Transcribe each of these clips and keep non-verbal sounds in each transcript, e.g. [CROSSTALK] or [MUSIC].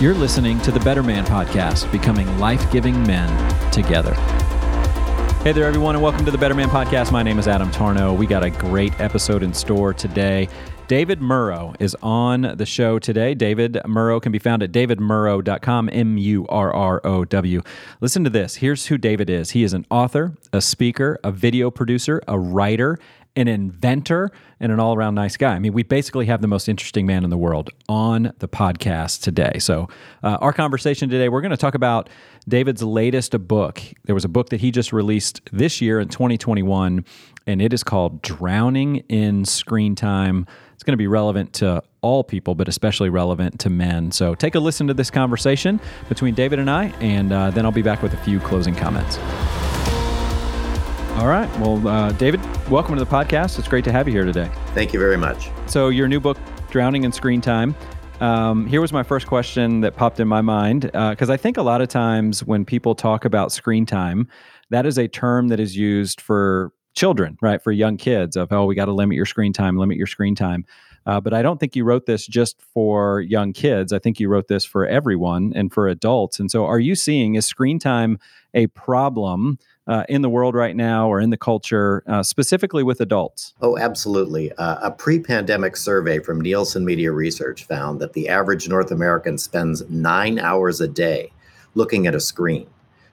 You're listening to the Better Man Podcast, becoming life giving men together. Hey there, everyone, and welcome to the Better Man Podcast. My name is Adam Tarnow. We got a great episode in store today. David Murrow is on the show today. David Murrow can be found at davidmurrow.com, M U R R O W. Listen to this. Here's who David is he is an author, a speaker, a video producer, a writer, an inventor, and an all around nice guy. I mean, we basically have the most interesting man in the world on the podcast today. So, uh, our conversation today, we're going to talk about David's latest book. There was a book that he just released this year in 2021, and it is called Drowning in Screen Time. It's going to be relevant to all people, but especially relevant to men. So, take a listen to this conversation between David and I, and uh, then I'll be back with a few closing comments. All right. Well, uh, David, welcome to the podcast. It's great to have you here today. Thank you very much. So, your new book, Drowning in Screen Time. Um, here was my first question that popped in my mind because uh, I think a lot of times when people talk about screen time, that is a term that is used for children, right? For young kids of, oh, we got to limit your screen time, limit your screen time. Uh, but I don't think you wrote this just for young kids. I think you wrote this for everyone and for adults. And so, are you seeing is screen time a problem uh, in the world right now or in the culture, uh, specifically with adults? Oh, absolutely. Uh, a pre pandemic survey from Nielsen Media Research found that the average North American spends nine hours a day looking at a screen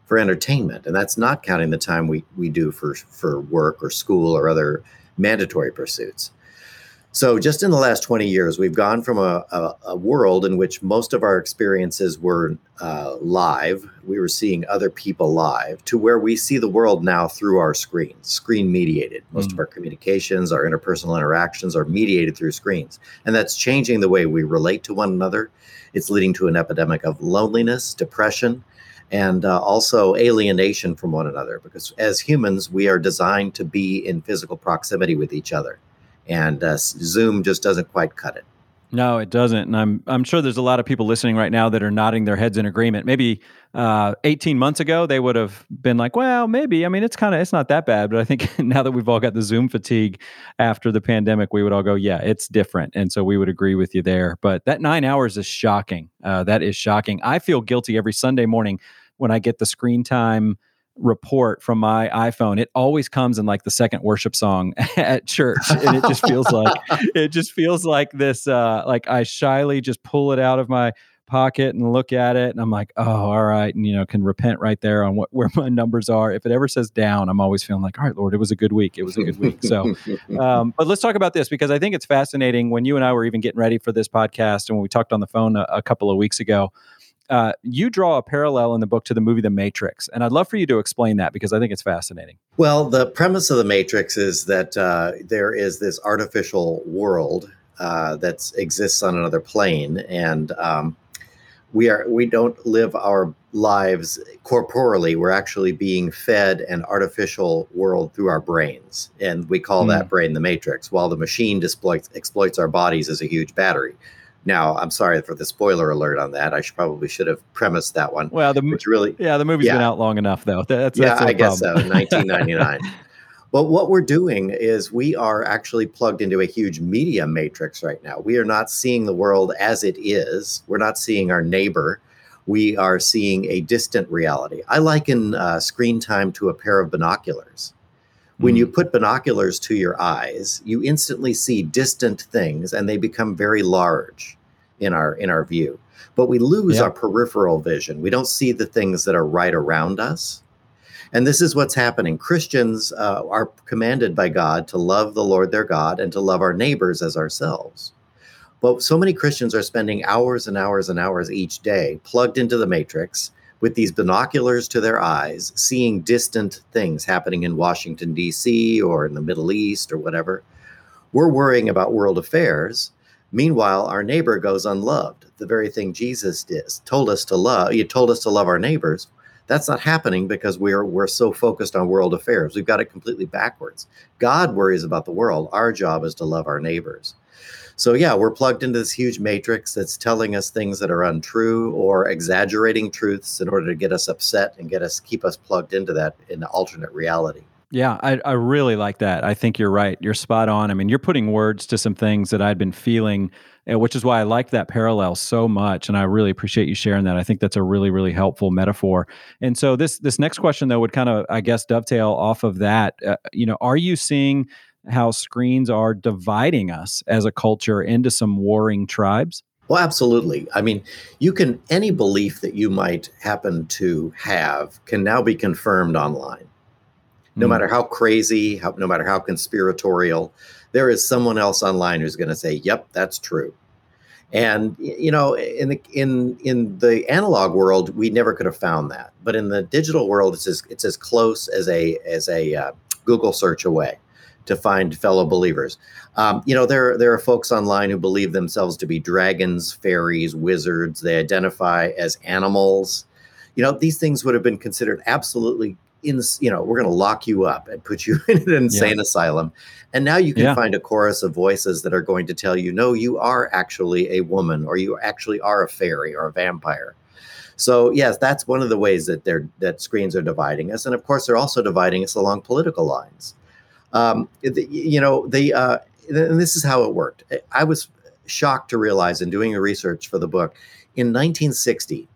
for entertainment. And that's not counting the time we, we do for, for work or school or other mandatory pursuits. So, just in the last 20 years, we've gone from a, a, a world in which most of our experiences were uh, live, we were seeing other people live, to where we see the world now through our screens, screen mediated. Most mm. of our communications, our interpersonal interactions are mediated through screens. And that's changing the way we relate to one another. It's leading to an epidemic of loneliness, depression, and uh, also alienation from one another. Because as humans, we are designed to be in physical proximity with each other and uh, Zoom just doesn't quite cut it. No, it doesn't, and I'm I'm sure there's a lot of people listening right now that are nodding their heads in agreement. Maybe uh, 18 months ago they would have been like, "Well, maybe." I mean, it's kind of it's not that bad, but I think [LAUGHS] now that we've all got the Zoom fatigue after the pandemic, we would all go, "Yeah, it's different," and so we would agree with you there. But that nine hours is shocking. Uh, that is shocking. I feel guilty every Sunday morning when I get the screen time report from my iPhone, it always comes in like the second worship song [LAUGHS] at church. And it just feels like [LAUGHS] it just feels like this uh like I shyly just pull it out of my pocket and look at it and I'm like, oh, all right, and you know, can repent right there on what [LAUGHS] where my numbers are. If it ever says down, I'm always feeling like, all right, Lord, it was a good week. It was a good week. So um, but let's talk about this because I think it's fascinating when you and I were even getting ready for this podcast and when we talked on the phone a, a couple of weeks ago uh, you draw a parallel in the book to the movie The Matrix, and I'd love for you to explain that because I think it's fascinating. Well, the premise of The Matrix is that uh, there is this artificial world uh, that exists on another plane, and um, we are we don't live our lives corporally. We're actually being fed an artificial world through our brains, and we call mm. that brain the Matrix. While the machine exploits exploits our bodies as a huge battery. Now, I'm sorry for the spoiler alert on that. I should probably should have premised that one. Well, the which really, yeah, the movie's yeah. been out long enough, though. That's, yeah, that's I guess so. 1999. [LAUGHS] but what we're doing is we are actually plugged into a huge media matrix right now. We are not seeing the world as it is. We're not seeing our neighbor. We are seeing a distant reality. I liken uh, screen time to a pair of binoculars. When you hmm. put binoculars to your eyes, you instantly see distant things and they become very large in our in our view. But we lose our peripheral vision. We don't see the things that are right around us. And this is what's happening. Christians uh, are commanded by God to love the Lord their God and to love our neighbors as ourselves. But so many Christians are spending hours and hours and hours each day plugged into the matrix with these binoculars to their eyes, seeing distant things happening in Washington, D.C., or in the Middle East, or whatever. We're worrying about world affairs. Meanwhile, our neighbor goes unloved. The very thing Jesus did, told us to love. He told us to love our neighbors. That's not happening because we're we're so focused on world affairs. We've got it completely backwards. God worries about the world. Our job is to love our neighbors. So yeah, we're plugged into this huge matrix that's telling us things that are untrue or exaggerating truths in order to get us upset and get us keep us plugged into that in the alternate reality. Yeah, I, I really like that. I think you're right. You're spot on. I mean, you're putting words to some things that I'd been feeling, uh, which is why I like that parallel so much. And I really appreciate you sharing that. I think that's a really, really helpful metaphor. And so this this next question though would kind of, I guess, dovetail off of that. Uh, you know, are you seeing how screens are dividing us as a culture into some warring tribes? Well, absolutely. I mean, you can any belief that you might happen to have can now be confirmed online no mm. matter how crazy, how, no matter how conspiratorial, there is someone else online who's going to say, "Yep, that's true." And you know, in the in in the analog world, we never could have found that, but in the digital world, it's as it's as close as a as a uh, Google search away to find fellow believers. Um, you know, there there are folks online who believe themselves to be dragons, fairies, wizards. They identify as animals. You know, these things would have been considered absolutely in, you know, we're going to lock you up and put you [LAUGHS] in an insane yeah. asylum. And now you can yeah. find a chorus of voices that are going to tell you, no, you are actually a woman, or you actually are a fairy or a vampire. So yes, that's one of the ways that they're that screens are dividing us, and of course they're also dividing us along political lines. Um, the, you know, the uh, and this is how it worked. I was shocked to realize in doing the research for the book in 1960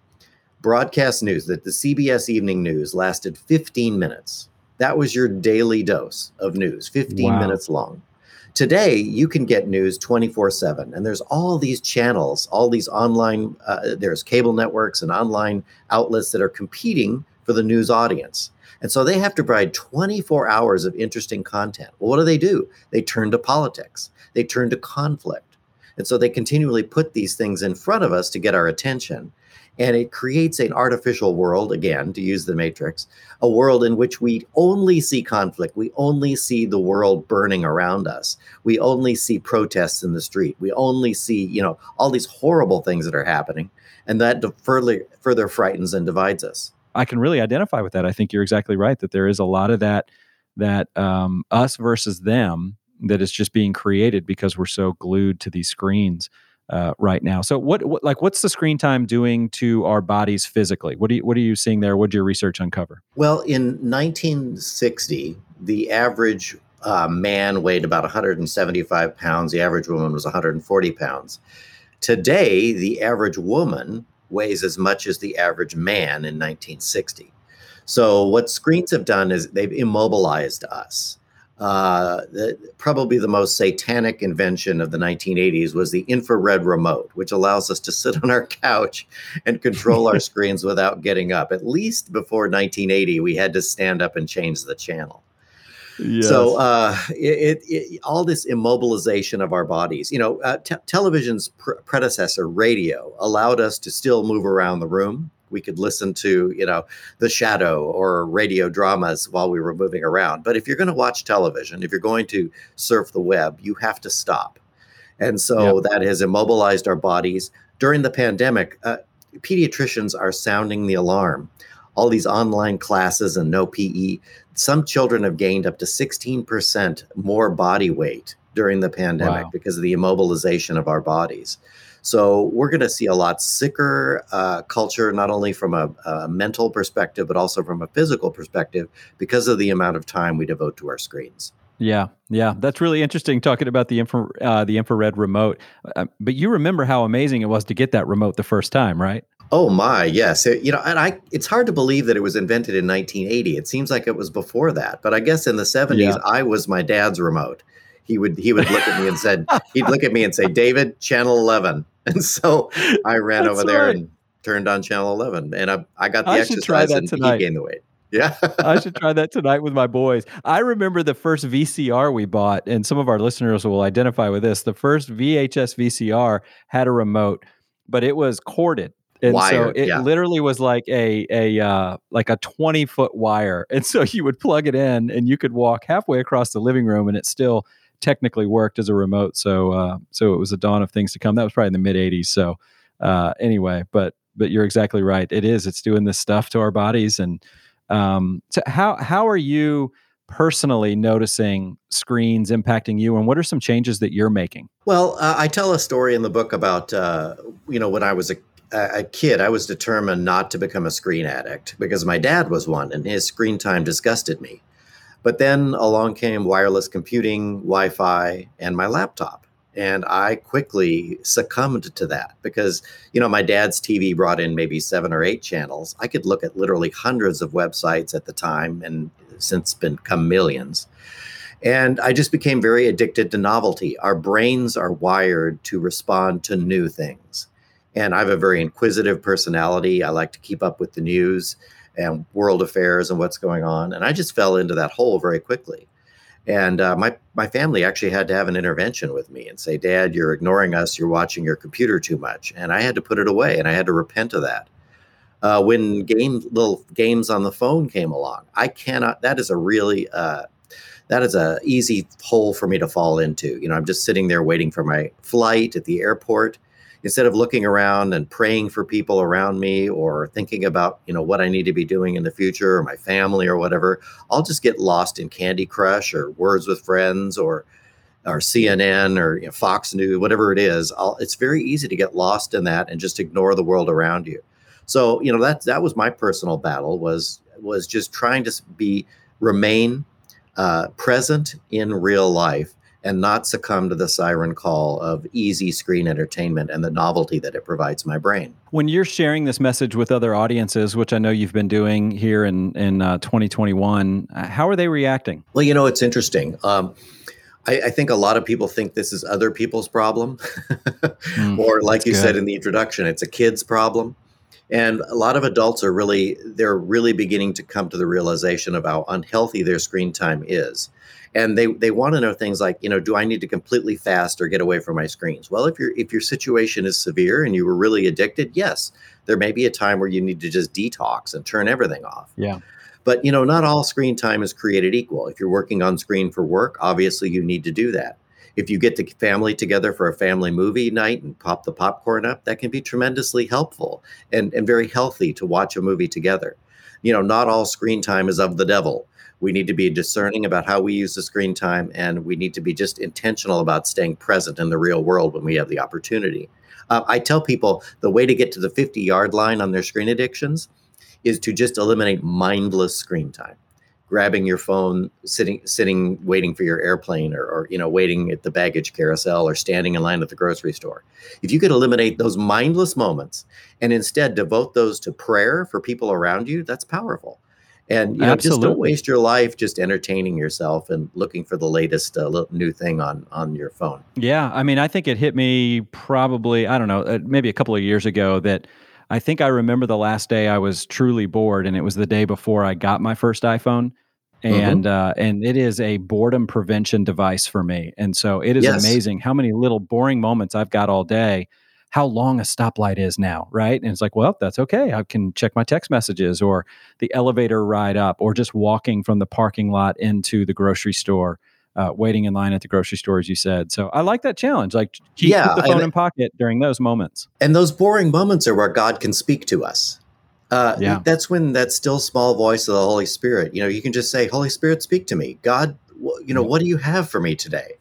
broadcast news that the CBS Evening News lasted 15 minutes. That was your daily dose of news, 15 wow. minutes long. Today, you can get news 24 7, and there's all these channels, all these online, uh, there's cable networks and online outlets that are competing for the news audience. And so they have to provide 24 hours of interesting content. Well, what do they do? They turn to politics, they turn to conflict. And so they continually put these things in front of us to get our attention. And it creates an artificial world, again, to use the matrix, a world in which we only see conflict. We only see the world burning around us. We only see protests in the street. We only see, you know, all these horrible things that are happening. And that further, further frightens and divides us. I can really identify with that. I think you're exactly right that there is a lot of that, that um, us versus them that is just being created because we're so glued to these screens uh, right now. So what, what, like what's the screen time doing to our bodies physically? What do you, what are you seeing there? What did your research uncover? Well, in 1960, the average uh, man weighed about 175 pounds. The average woman was 140 pounds. Today, the average woman weighs as much as the average man in 1960. So what screens have done is they've immobilized us uh, the, probably the most satanic invention of the 1980s was the infrared remote, which allows us to sit [LAUGHS] on our couch and control our [LAUGHS] screens without getting up. At least before 1980, we had to stand up and change the channel. Yes. So uh, it, it, all this immobilization of our bodies, you know, uh, television's pr- predecessor, radio, allowed us to still move around the room. We could listen to you know the shadow or radio dramas while we were moving around. But if you're going to watch television if you're going to surf the web you have to stop. And so yep. that has immobilized our bodies. During the pandemic uh, pediatricians are sounding the alarm all these online classes and no pe some children have gained up to 16% more body weight during the pandemic wow. because of the immobilization of our bodies so we're going to see a lot sicker uh, culture, not only from a, a, mental perspective, but also from a physical perspective, because of the amount of time we devote to our screens. Yeah, yeah, that's really interesting. Talking about the infra, uh, the infrared remote, uh, but you remember how amazing it was to get that remote the first time, right? Oh my, yes. It, you know, and I it's hard to believe that it was invented in 1980. It seems like it was before that. But I guess in the 70s yeah. I was my dad's remote he would he would look at me and said [LAUGHS] he'd look at me and say david channel 11 [LAUGHS] and so i ran over there right. and turned on channel 11 and i, I got the I exercise and tonight. he gained the weight yeah i should [LAUGHS] try that tonight with my boys i remember the first vcr we bought and some of our listeners will identify with this the first vhs vcr had a remote but it was corded and Wired, so it yeah. literally was like a a uh, like a 20 foot wire and so you would plug it in and you could walk halfway across the living room and it still technically worked as a remote. So uh, so it was a dawn of things to come. That was probably in the mid '80s. So uh, anyway, but but you're exactly right. It is. It's doing this stuff to our bodies. And um, so how how are you? personally noticing screens impacting you and what are some changes that you're making well uh, i tell a story in the book about uh, you know when i was a, a kid i was determined not to become a screen addict because my dad was one and his screen time disgusted me But then along came wireless computing, Wi Fi, and my laptop. And I quickly succumbed to that because, you know, my dad's TV brought in maybe seven or eight channels. I could look at literally hundreds of websites at the time and since become millions. And I just became very addicted to novelty. Our brains are wired to respond to new things. And I have a very inquisitive personality. I like to keep up with the news and world affairs and what's going on. And I just fell into that hole very quickly. And uh, my my family actually had to have an intervention with me and say, "Dad, you're ignoring us. You're watching your computer too much." And I had to put it away, and I had to repent of that. Uh, when game little games on the phone came along, I cannot. That is a really uh, that is a easy hole for me to fall into. You know, I'm just sitting there waiting for my flight at the airport, instead of looking around and praying for people around me or thinking about you know what i need to be doing in the future or my family or whatever i'll just get lost in candy crush or words with friends or or cnn or you know, fox news whatever it is. I'll, it's very easy to get lost in that and just ignore the world around you. So you know that that was my personal battle was was just trying to be remain uh, present in real life and not succumb to the siren call of easy screen entertainment and the novelty that it provides my brain. When you're sharing this message with other audiences, which I know you've been doing here in in uh, 2021, uh, how are they reacting? Well, you know, it's interesting. Um, I, I, think a lot of people think this is other people's problem, [LAUGHS] mm, or like you good. said in the introduction, it's a kid's problem. And a lot of adults are really they're really beginning to come to the realization of how unhealthy their screen time is. And they they want to know things like you know do i need to completely fast or get away from my screens? Well if your if your situation is severe and you were really addicted yes there may be a time where you need to just detox and turn everything off. Yeah. But you know not all screen time is created equal. If you're working on screen for work obviously you need to do that if you get the family together for a family movie night and pop the popcorn up that can be tremendously helpful and, and very healthy to watch a movie together. You know not all screen time is of the devil. We need to be discerning about how we use the screen time, and we need to be just intentional about staying present in the real world when we have the opportunity. Uh, I tell people the way to get to the 50 yard line on their screen addictions is to just eliminate mindless screen time grabbing your phone sitting sitting waiting for your airplane or, or, you know waiting at the baggage carousel or standing in line at the grocery store. If you could eliminate those mindless moments and instead devote those to prayer for people around you that's powerful. And you know just don't waste your life just entertaining yourself and looking for the latest uh, new thing on on your phone. Yeah i mean i think it hit me probably i don't know uh, maybe a couple of years ago that i think i remember the last day i was truly bored and it was the day before i got my first iphone mm-hmm. and mm-hmm. uh, and it is a boredom prevention device for me and so it is yes. amazing how many little boring moments i've got all day how long a stoplight is now, right? And it's like, well, that's okay. I can check my text messages or the elevator ride up or just walking from the parking lot into the grocery store. Uh, waiting in line at the grocery store, as you said. So I like that challenge. Like keep yeah, the phone in pocket during those moments. And those boring moments are where God can speak to us. Uh, yeah. That's when that still small voice of the Holy Spirit, you know, you can just say, Holy Spirit, speak to me. God, you know, what do you have for me today?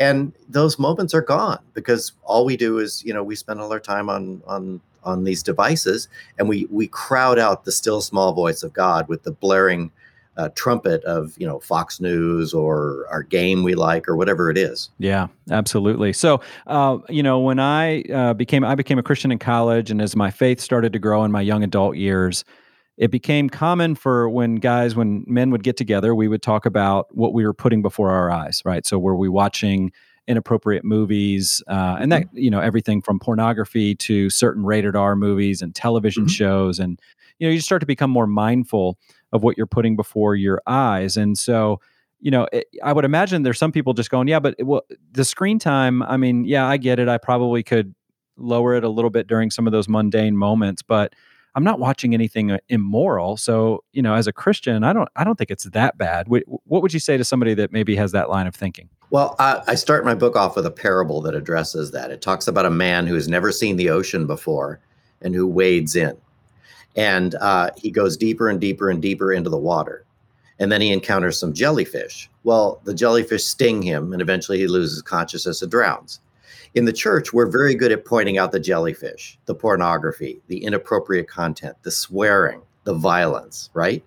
and those moments are gone because all we do is you know we spend all our time on on on these devices and we we crowd out the still small voice of god with the blaring uh, trumpet of you know Fox News or our game we like or whatever it is. Yeah, absolutely. So uh, you know when I uh, became I became a Christian in college, and as my faith started to grow in my young adult years, it became common for when guys, when men would get together, we would talk about what we were putting before our eyes, right? So were we watching inappropriate movies, uh, and that mm-hmm. you know everything from pornography to certain rated R movies and television mm-hmm. shows, and you know you start to become more mindful of what you're putting before your eyes, and so you know it, I would imagine there's some people just going, yeah, but well, the screen time. I mean, yeah, I get it. I probably could lower it a little bit during some of those mundane moments, but I'm not watching anything uh, immoral. So, you know, as a Christian, I don't I don't think it's that bad. What would you say to somebody that maybe has that line of thinking? Well, I, I start my book off with a parable that addresses that. It talks about a man who has never seen the ocean before and who wades in. And uh, he goes deeper and deeper and deeper into the water. And then he encounters some jellyfish. Well, the jellyfish sting him, and eventually he loses consciousness and drowns in the church, we're very good at pointing out the jellyfish, the pornography, the inappropriate content, the swearing, the violence, right?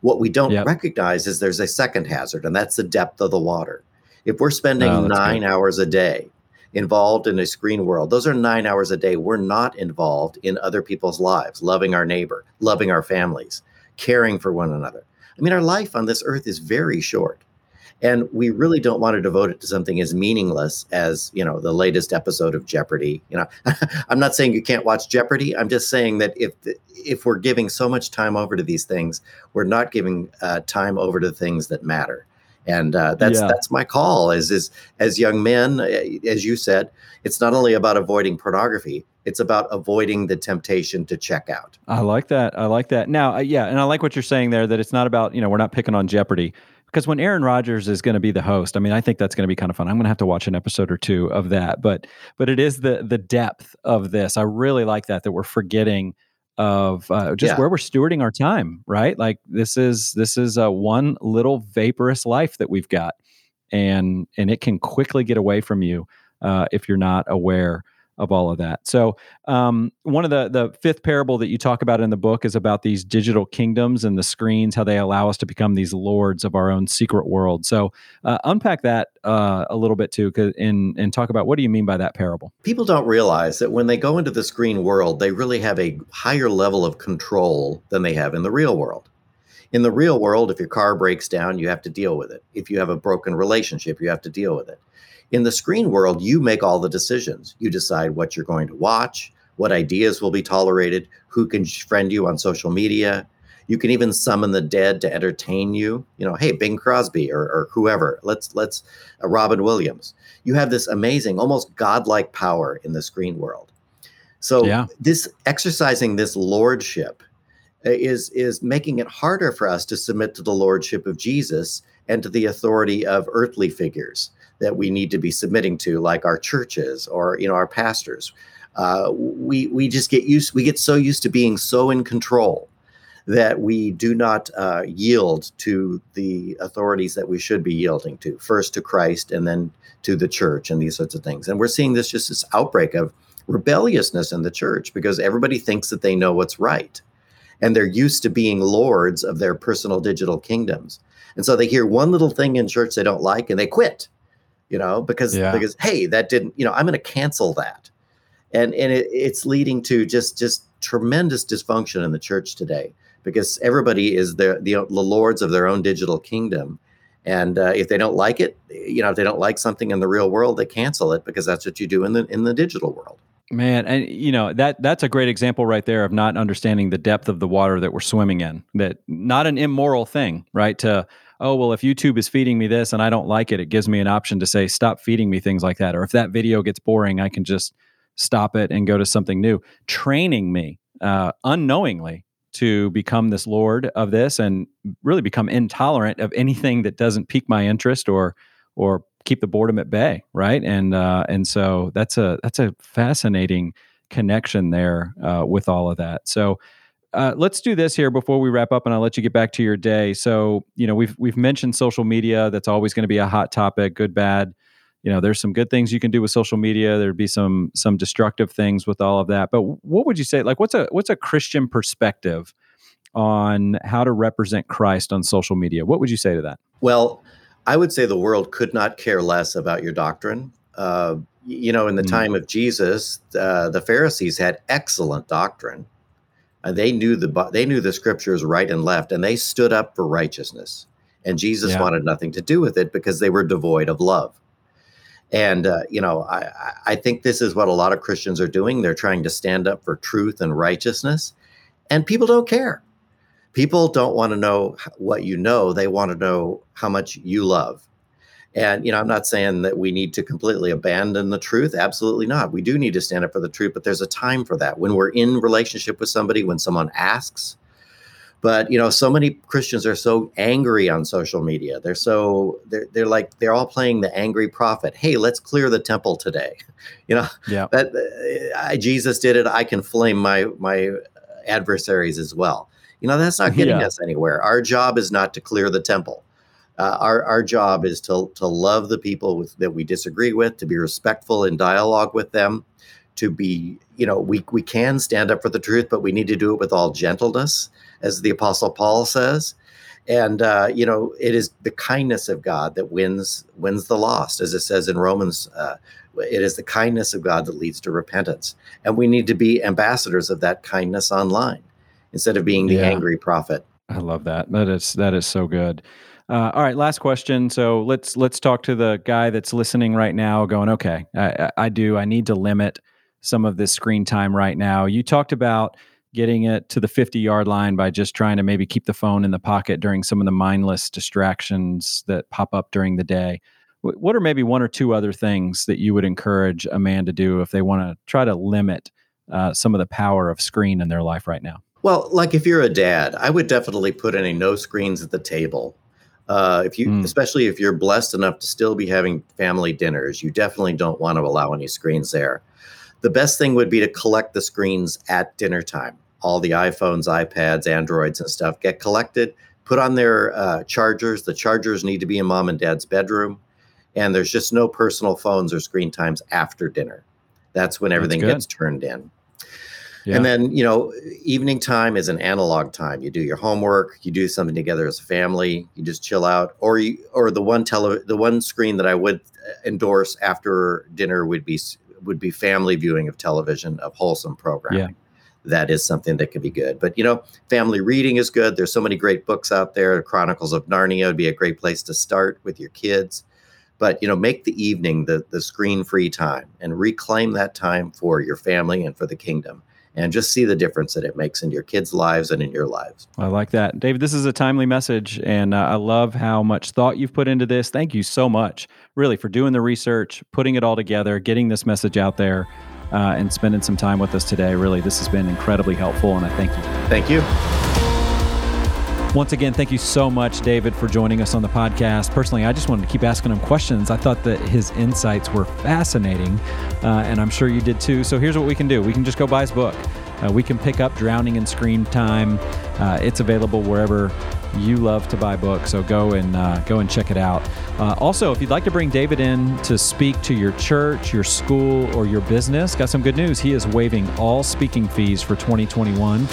What we don't yep. recognize is there's a second hazard, and that's the depth of the water. If we're spending oh, nine good. hours a day involved in a screen world, those are nine hours a day. We're not involved in other people's lives, loving our neighbor, loving our families, caring for one another. I mean, our life on this earth is very short. And we really don't want to devote it to something as meaningless as, you know, the latest episode of Jeopardy. You know, [LAUGHS] I'm not saying you can't watch Jeopardy. I'm just saying that if if we're giving so much time over to these things, we're not giving uh, time over to things that matter. And uh, that's yeah. that's my call. As is as young men, uh, as you said, it's not only about avoiding pornography; it's about avoiding the temptation to check out. I like that. I like that. Now, uh, yeah, and I like what you're saying there. That it's not about you know we're not picking on Jeopardy because when Aaron Rodgers is going to be the host, I mean, I think that's going to be kind of fun. I'm going to have to watch an episode or two of that, but but it is the the depth of this. I really like that that we're forgetting of uh, just yeah. where we're stewarding our time, right? Like this is this is a one little vaporous life that we've got, and and it can quickly get away from you uh, if you're not aware of all of that. So, um, one of the the fifth parable that you talk about in the book is about these digital kingdoms and the screens, how they allow us to become these lords of our own secret world. So, uh, unpack that uh, a little bit too, and and talk about what do you mean by that parable? People don't realize that when they go into the screen world, they really have a higher level of control than they have in the real world. In the real world, if your car breaks down, you have to deal with it. If you have a broken relationship, you have to deal with it in the screen world, you make all the decisions. You decide what you're going to watch, what ideas will be tolerated, who can friend you on social media. You can even summon the dead to entertain you. You know, hey, Bing Crosby or, or whoever. Let's let's uh, Robin Williams. You have this amazing, almost godlike power in the screen world. So yeah. this exercising this lordship uh, is is making it harder for us to submit to the lordship of Jesus and to the authority of earthly figures that we need to be submitting to, like our churches or you know our pastors. Uh, we we just get used. We get so used to being so in control that we do not uh, yield to the authorities that we should be yielding to. First to Christ, and then to the church, and these sorts of things. And we're seeing this just this outbreak of rebelliousness in the church because everybody thinks that they know what's right, and they're used to being lords of their personal digital kingdoms. And so they hear one little thing in church they don't like, and they quit you know, because yeah. because hey, that didn't, you know, I'm going to cancel that, and and it, it's leading to just just tremendous dysfunction in the church today because everybody is the the, the lords of their own digital kingdom, and uh, if they don't like it, you know, if they don't like something in the real world, they cancel it because that's what you do in the in the digital world. Man, and you know that that's a great example right there of not understanding the depth of the water that we're swimming in. That not an immoral thing, right? To oh, well, if YouTube is feeding me this and I don't like it, it gives me an option to say, stop feeding me things like that. Or if that video gets boring, I can just stop it and go to something new. Training me uh, unknowingly to become this lord of this and really become intolerant of anything that doesn't pique my interest or or keep the boredom at bay right and uh, and so that's a that's a fascinating connection there uh, with all of that so uh, let's do this here before we wrap up, and I'll let you get back to your day. So, you know, we've we've mentioned social media. That's always going to be a hot topic, good, bad. You know, there's some good things you can do with social media. There'd be some some destructive things with all of that. But what would you say? Like, what's a what's a Christian perspective on how to represent Christ on social media? What would you say to that? Well, I would say the world could not care less about your doctrine. Uh, you know, in the mm. time of Jesus, uh, the Pharisees had excellent doctrine uh, they knew the they knew the scriptures right and left, and they stood up for righteousness. And Jesus yeah. wanted nothing to do with it because they were devoid of love. And uh, you know, I, I think this is what a lot of Christians are doing. They're trying to stand up for truth and righteousness, and people don't care. People don't want to know what you know; they want to know how much you love. And, you know, I'm not saying that we need to completely abandon the truth. Absolutely not. We do need to stand up for the truth, but there's a time for that. When we're in relationship with somebody, when someone asks, but you know so many christians are so angry on social media they're so they're, they're like they're all playing the angry prophet hey let's clear the temple today [LAUGHS] you know yeah that uh, I, jesus did it i can flame my my adversaries as well you know that's not getting yeah. us anywhere our job is not to clear the temple uh, our our job is to to love the people with, that we disagree with, to be respectful in dialogue with them, to be, you know, we, we can stand up for the truth, but we need to do it with all gentleness, as the Apostle Paul says. And uh, you know, it is the kindness of God that wins wins the lost, as it says in Romans. Uh, it is the kindness of God that leads to repentance, and we need to be ambassadors of that kindness online instead of being the yeah. angry prophet. I love that. That is that is so good. Uh, all right, last question. So let's let's talk to the guy that's listening right now, going, okay, I, I do. I need to limit some of this screen time right now. You talked about getting it to the 50 yard line by just trying to maybe keep the phone in the pocket during some of the mindless distractions that pop up during the day. What are maybe one or two other things that you would encourage a man to do if they want to try to limit uh, some of the power of screen in their life right now? Well, like if you're a dad, I would definitely put any no screens at the table. Uh, if you, mm. especially if you're blessed enough to still be having family dinners, you definitely don't want to allow any screens there. The best thing would be to collect the screens at dinner time. All the iPhones, iPads, Androids, and stuff get collected, put on their uh, chargers. The chargers need to be in mom and dad's bedroom, and there's just no personal phones or screen times after dinner. That's when everything That's gets turned in. Yeah. And then, you know, evening time is an analog time. You do your homework, you do something together as a family, you just chill out. Or you, or the one tele, the one screen that I would uh, endorse after dinner would be would be family viewing of television of wholesome programming. Yeah. That is something that could be good. But you know, family reading is good. There's so many great books out there. Chronicles of Narnia would be a great place to start with your kids. But you know, make the evening the the screen free time and reclaim that time for your family and for the kingdom and just see the difference that it makes in your kids' lives and in your lives. I like that. David, this is a timely message, and uh, I love how much thought you've put into this. Thank you so much, really, for doing the research, putting it all together, getting this message out there, uh, and spending some time with us today. Really, this has been incredibly helpful, and I thank you. Thank you. Once again, thank you so much, David, for joining us on the podcast. Personally, I just wanted to keep asking him questions. I thought that his insights were fascinating, uh, and I'm sure you did too. So here's what we can do we can just go buy his book. Uh, we can pick up Drowning in Screen Time. Uh, it's available wherever you love to buy books, so go and uh, go and check it out. Uh, also, if you'd like to bring David in to speak to your church, your school, or your business, got some good news. He is waiving all speaking fees for 2021.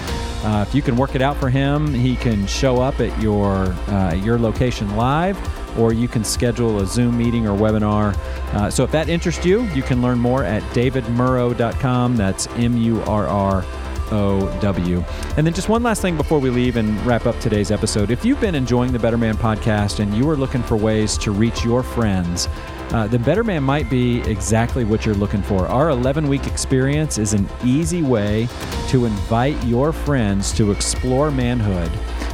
Uh, if you can work it out for him, he can show up at your uh, your location live, or you can schedule a Zoom meeting or webinar. Uh, so if that interests you, you can learn more at davidmurrow.com. That's M U R R O-W. And then just one last thing before we leave and wrap up today's episode. If you've been enjoying the Better Man podcast and you are looking for ways to reach your friends, uh, then Better Man might be exactly what you're looking for. Our 11 week experience is an easy way to invite your friends to explore manhood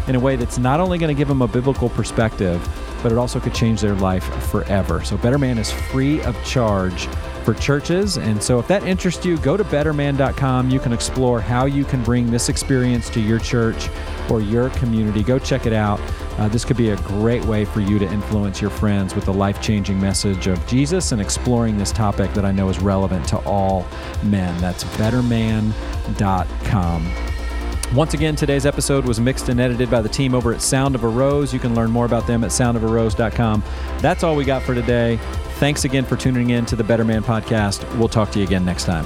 in a way that's not only going to give them a biblical perspective, but it also could change their life forever. So, Better Man is free of charge for churches. And so, if that interests you, go to betterman.com. You can explore how you can bring this experience to your church or your community. Go check it out. Uh, this could be a great way for you to influence your friends with the life changing message of Jesus and exploring this topic that I know is relevant to all men. That's betterman.com. Once again, today's episode was mixed and edited by the team over at Sound of a Rose. You can learn more about them at soundofarose.com. That's all we got for today. Thanks again for tuning in to the Better Man podcast. We'll talk to you again next time.